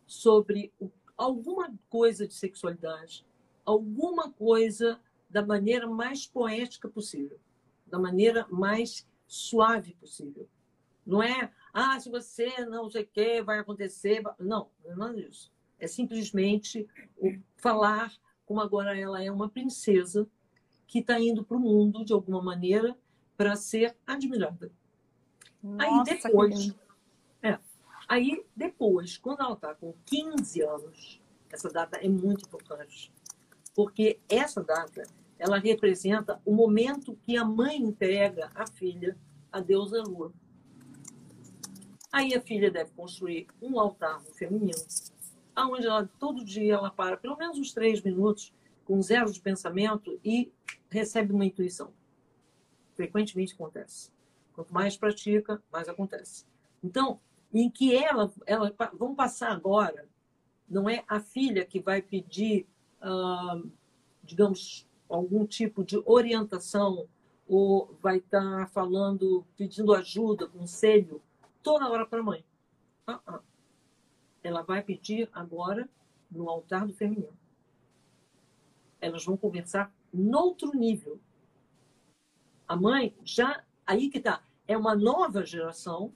sobre alguma coisa de sexualidade, alguma coisa da maneira mais poética possível, da maneira mais suave possível. Não é, ah, se você não sei o que, vai acontecer. Não, não é nada disso. É simplesmente falar como agora ela é uma princesa que está indo para o mundo, de alguma maneira, para ser admirada. Nossa, aí depois. É, aí depois, quando ela está com 15 anos, essa data é muito importante. Porque essa data ela representa o momento que a mãe entrega a filha a deusa lua. Aí a filha deve construir um altar feminino, aonde ela todo dia ela para pelo menos uns três minutos com zero de pensamento e recebe uma intuição. Frequentemente acontece. Quanto mais pratica, mais acontece. Então, em que ela, ela vamos passar agora, não é a filha que vai pedir, ah, digamos, algum tipo de orientação ou vai estar tá falando, pedindo ajuda, conselho, toda hora para a mãe. Uh -uh. Ela vai pedir agora no altar do feminino. Elas vão conversar noutro nível. A mãe já, aí que está, é uma nova geração,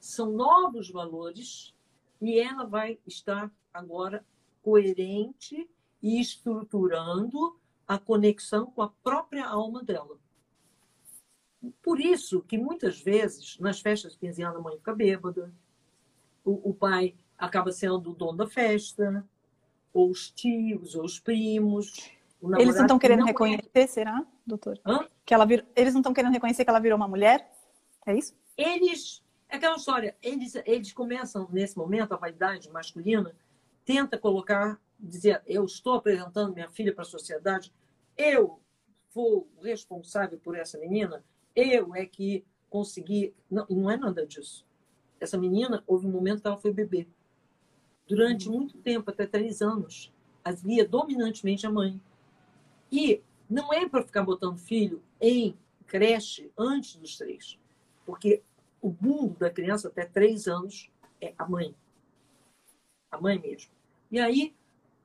são novos valores, e ela vai estar agora coerente e estruturando a conexão com a própria alma dela. Por isso que muitas vezes, nas festas de 15 anos, a mãe fica bêbada, o, o pai acaba sendo o dono da festa, ou os tios, ou os primos. Eles não estão querendo reconhecer, é... será, doutor? Hã? Que ela vir... Eles não estão querendo reconhecer que ela virou uma mulher? É isso? Eles. É aquela história. Eles, eles começam, nesse momento, a vaidade masculina tenta colocar, dizer: eu estou apresentando minha filha para a sociedade, eu vou responsável por essa menina, eu é que consegui. Não, não é nada disso. Essa menina, houve um momento que ela foi bebê. Durante uhum. muito tempo, até três anos, havia dominantemente a mãe. E não é para ficar botando filho em creche antes dos três, porque o mundo da criança até três anos é a mãe. A mãe mesmo. E aí,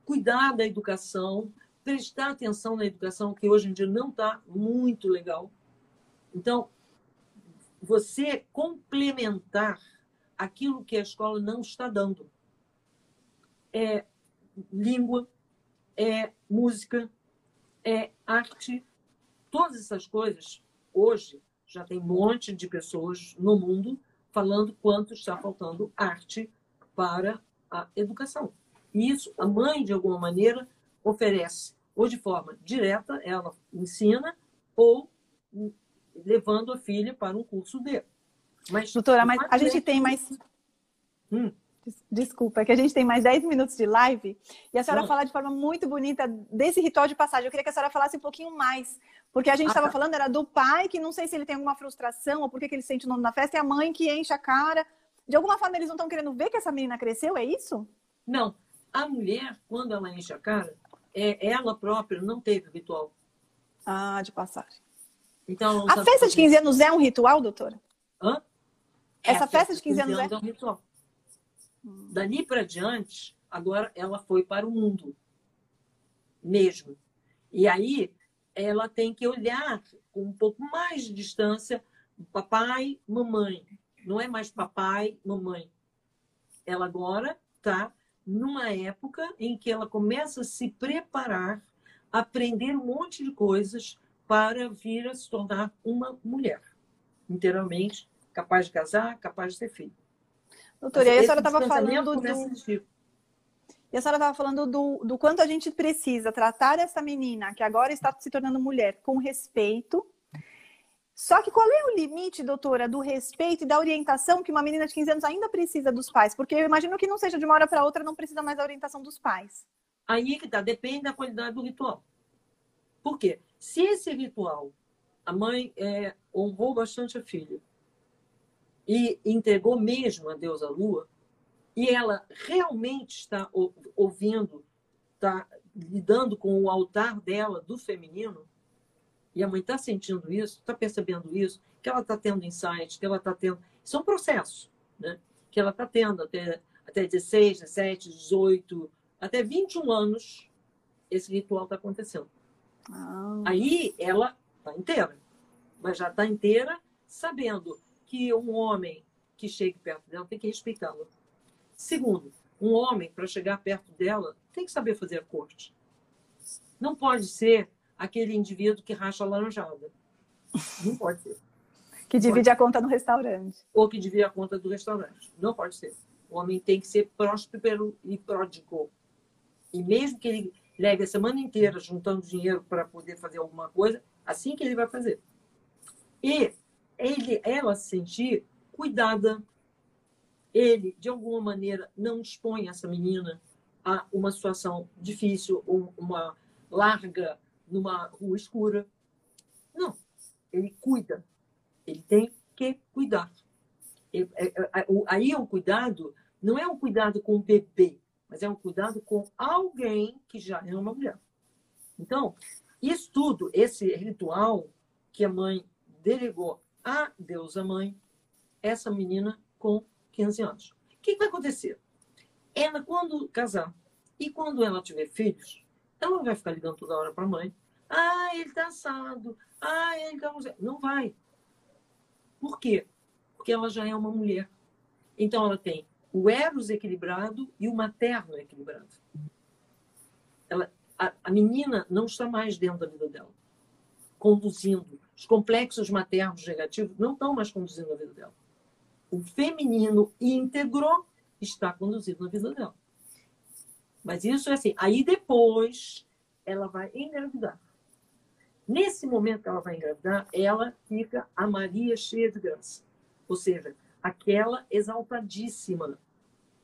cuidar da educação, prestar atenção na educação, que hoje em dia não está muito legal. Então, você complementar aquilo que a escola não está dando. É língua, é música, é arte. Todas essas coisas, hoje, já tem um monte de pessoas no mundo falando quanto está faltando arte para a educação. E isso, a mãe, de alguma maneira, oferece, ou de forma direta, ela ensina, ou levando a filha para um curso de. Mas, Doutora, mas a gente tem mais. Hum. Desculpa, é que a gente tem mais 10 minutos de live e a senhora fala de forma muito bonita desse ritual de passagem. Eu queria que a senhora falasse um pouquinho mais, porque a gente estava ah, tá. falando era do pai, que não sei se ele tem alguma frustração ou por que ele sente o nome na festa, e a mãe que enche a cara. De alguma forma, eles não estão querendo ver que essa menina cresceu, é isso? Não. A mulher, quando ela enche a cara, é, ela própria não teve o ritual. Ah, de passagem. Então, a festa de 15 anos é um ritual, doutora? Hã? Essa festa de 15 anos, anos é... é um ritual. Dali para diante, agora ela foi para o mundo mesmo. E aí ela tem que olhar com um pouco mais de distância papai, mamãe. Não é mais papai, mamãe. Ela agora está numa época em que ela começa a se preparar, aprender um monte de coisas para vir a se tornar uma mulher inteiramente capaz de casar, capaz de ter filho. Doutora, e a senhora estava falando do... E a senhora estava falando do, do quanto a gente precisa tratar essa menina, que agora está se tornando mulher, com respeito. Só que qual é o limite, doutora, do respeito e da orientação que uma menina de 15 anos ainda precisa dos pais? Porque eu imagino que não seja de uma hora para outra, não precisa mais da orientação dos pais. Aí que tá, depende da qualidade do ritual. Por quê? Se esse ritual, a mãe é, honrou bastante a filha, e entregou mesmo a Deus a Lua, e ela realmente está ouvindo, está lidando com o altar dela do feminino, e a mãe está sentindo isso, está percebendo isso, que ela está tendo insights, que ela está tendo. São processos, né? Que ela está tendo até, até 16, 17, 18, até 21 anos, esse ritual está acontecendo. Ah. Aí ela está inteira, mas já está inteira sabendo que um homem que chegue perto dela tem que respeitá-la. Segundo, um homem, para chegar perto dela, tem que saber fazer a corte. Não pode ser aquele indivíduo que racha a laranjada. Não pode ser. Que divide a conta no restaurante. Ou que divide a conta do restaurante. Não pode ser. O homem tem que ser próspero e pródigo. E mesmo que ele leve a semana inteira juntando dinheiro para poder fazer alguma coisa, assim que ele vai fazer. E ele, ela se sentir cuidada. Ele, de alguma maneira, não expõe essa menina a uma situação difícil, ou uma larga numa rua escura. Não, ele cuida. Ele tem que cuidar. É, é, aí é um cuidado, não é um cuidado com o bebê, mas é um cuidado com alguém que já é uma mulher. Então, isso tudo, esse ritual que a mãe delegou a deusa mãe, essa menina com 15 anos. O que vai acontecer? Ela, quando casar e quando ela tiver filhos, ela não vai ficar ligando toda hora para a mãe. Ah, ele está assado. Ah, ele está... Não vai. Por quê? Porque ela já é uma mulher. Então, ela tem o eros equilibrado e o materno equilibrado. Ela, a, a menina não está mais dentro da vida dela, conduzindo, os complexos maternos negativos não estão mais conduzindo a vida dela. O feminino íntegro está conduzindo a vida dela. Mas isso é assim. Aí depois ela vai engravidar. Nesse momento que ela vai engravidar, ela fica a Maria cheia de graça. Ou seja, aquela exaltadíssima.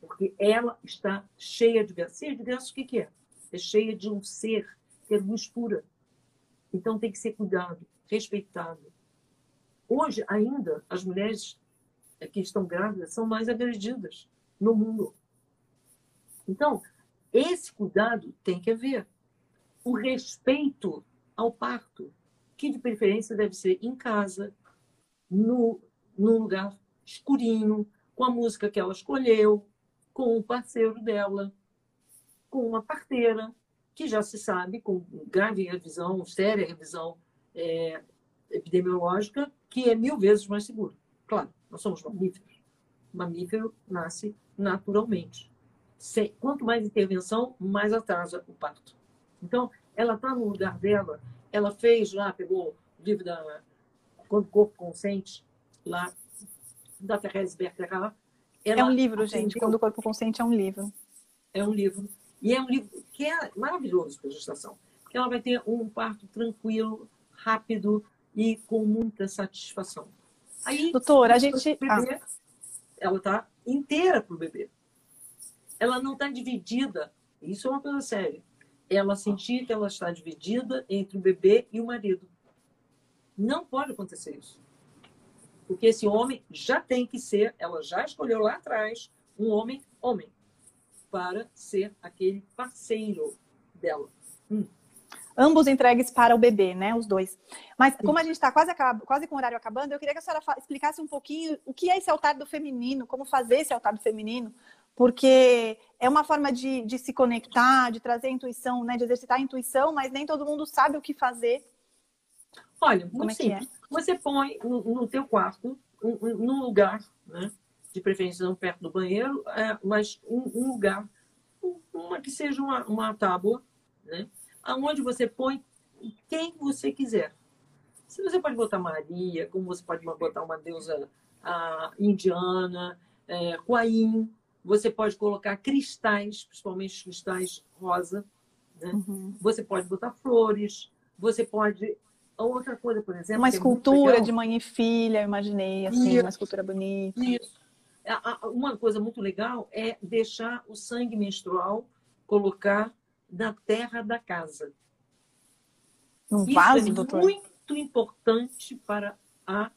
Porque ela está cheia de graça. Cheia de graça, o que, é? É cheia de um ser que é luz pura. Então tem que ser cuidado, respeitado. Hoje, ainda, as mulheres que estão grávidas são mais agredidas no mundo. Então, esse cuidado tem que haver. O respeito ao parto, que de preferência deve ser em casa, no, num lugar escurinho, com a música que ela escolheu, com o parceiro dela, com uma parteira, que já se sabe, com grave revisão, séria revisão é, epidemiológica, que é mil vezes mais seguro. Claro, nós somos mamíferos. O mamífero nasce naturalmente. Quanto mais intervenção, mais atrasa o parto. Então, ela está no lugar dela, ela fez lá, pegou o livro da Quando o Corpo Consente, lá, da Thérèse Bertherat. É um livro, gente. Quando o Corpo Consente é um livro. É um livro. E é um livro que é maravilhoso para a gestação. Porque ela vai ter um parto tranquilo, rápido e com muita satisfação. Aí, Doutora, a gente. Bebê, ah. Ela está inteira para o bebê. Ela não está dividida. Isso é uma coisa séria. Ela sentir que ela está dividida entre o bebê e o marido. Não pode acontecer isso. Porque esse homem já tem que ser, ela já escolheu lá atrás, um homem homem para ser aquele parceiro dela. Hum. Ambos entregues para o bebê, né? Os dois. Mas como a gente está quase, quase com o horário acabando, eu queria que a senhora explicasse um pouquinho o que é esse altar do feminino, como fazer esse altar do feminino, porque é uma forma de, de se conectar, de trazer a intuição, né? De exercitar a intuição, mas nem todo mundo sabe o que fazer. Olha, muito como é simples. É? Você põe no, no teu quarto, um, um, num lugar, né? de preferência não perto do banheiro, é, mas um, um, lugar, uma que seja uma, uma tábua, né? Aonde você põe quem você quiser. Se você pode botar Maria, como você pode botar uma deusa a, indiana, é, Quaim, você pode colocar cristais, principalmente cristais rosa, né? Uhum. você pode botar flores, você pode outra coisa, por exemplo. Uma é escultura é de mãe e filha, eu imaginei, assim, Isso. uma escultura bonita. Isso uma coisa muito legal é deixar o sangue menstrual colocar na terra da casa. Um vaso, Isso é doutor? muito importante para a,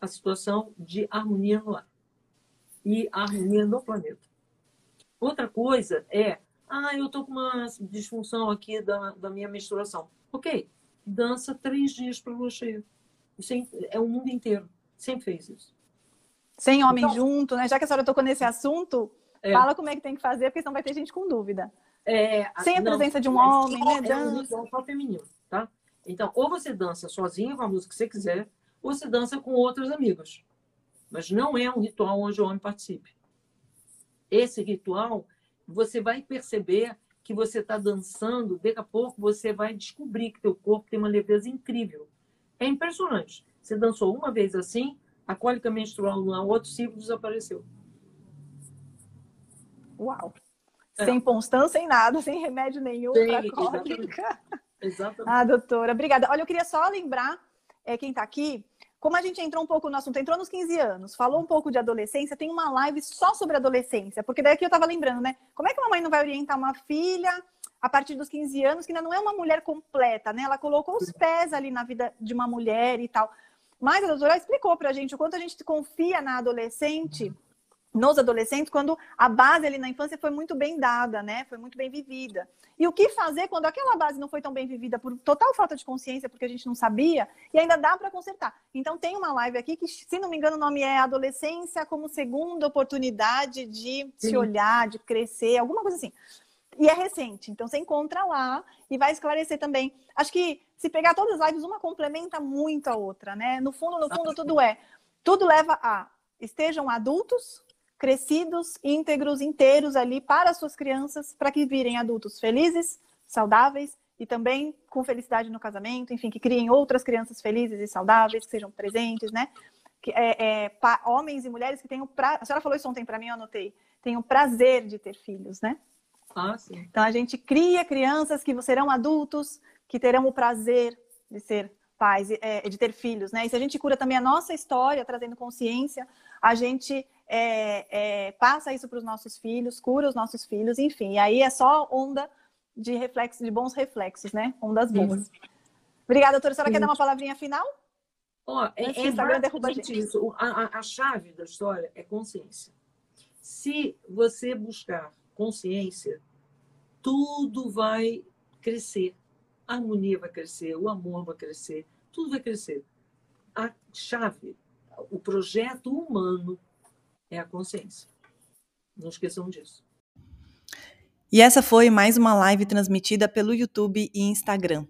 a situação de harmonia no ar e harmonia no planeta. Outra coisa é, ah, eu estou com uma disfunção aqui da, da minha menstruação. Ok, dança três dias para lua cheia. Isso é, é o mundo inteiro. Sempre fez isso. Sem homem então, junto, né? Já que a senhora tocou nesse assunto, é. fala como é que tem que fazer, porque senão vai ter gente com dúvida. É, Sem a não, presença de um homem, né? Dança. É um só feminino, tá? Então, ou você dança sozinho com a música que você quiser, ou você dança com outros amigos. Mas não é um ritual onde o homem participe. Esse ritual, você vai perceber que você está dançando, daqui a pouco você vai descobrir que teu corpo tem uma leveza incrível. É impressionante. Você dançou uma vez assim, a cólica menstrual no outro ciclo desapareceu. Uau! É. Sem ponstão, sem nada, sem remédio nenhum para cólica. Exatamente. exatamente. Ah, doutora, obrigada. Olha, eu queria só lembrar é, quem está aqui, como a gente entrou um pouco no assunto, entrou nos 15 anos, falou um pouco de adolescência, tem uma live só sobre adolescência, porque daqui eu estava lembrando, né? Como é que uma mãe não vai orientar uma filha a partir dos 15 anos, que ainda não é uma mulher completa, né? Ela colocou os pés ali na vida de uma mulher e tal. Mas a doutora explicou para a gente o quanto a gente confia na adolescente, nos adolescentes, quando a base ali na infância foi muito bem dada, né? Foi muito bem vivida. E o que fazer quando aquela base não foi tão bem vivida por total falta de consciência, porque a gente não sabia, e ainda dá para consertar. Então tem uma live aqui que, se não me engano, o nome é Adolescência como segunda oportunidade de Sim. se olhar, de crescer, alguma coisa assim. E é recente, então você encontra lá e vai esclarecer também. Acho que se pegar todas as lives, uma complementa muito a outra, né? No fundo, no fundo, tudo é. Tudo leva a estejam adultos, crescidos, íntegros, inteiros ali para as suas crianças, para que virem adultos felizes, saudáveis e também com felicidade no casamento, enfim, que criem outras crianças felizes e saudáveis, que sejam presentes, né? Que, é, é, pa, homens e mulheres que tenham pra... A senhora falou isso ontem para mim, eu anotei. Tenham prazer de ter filhos, né? Ah, sim. Então a gente cria crianças que serão adultos, que terão o prazer de ser pais, é, de ter filhos, né? E se a gente cura também a nossa história, trazendo consciência, a gente é, é, passa isso para os nossos filhos, cura os nossos filhos, enfim. E aí é só onda de reflexos, de bons reflexos, né? Ondas boas. Sim. Obrigada, doutora. A senhora quer dar uma palavrinha final? Ó, é, é exatamente isso. A, a, a chave da história é consciência. Se você buscar consciência, tudo vai crescer. A harmonia vai crescer, o amor vai crescer, tudo vai crescer. A chave, o projeto humano é a consciência. Não esqueçam disso. E essa foi mais uma live transmitida pelo YouTube e Instagram.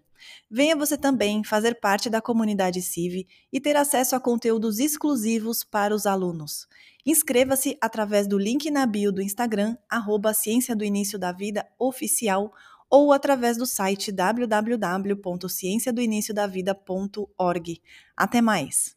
Venha você também fazer parte da comunidade CIV e ter acesso a conteúdos exclusivos para os alunos. Inscreva-se através do link na bio do Instagram, arroba Ciência do Início da Vida Oficial, ou através do site www.cienciadoiniciodavida.org. Até mais!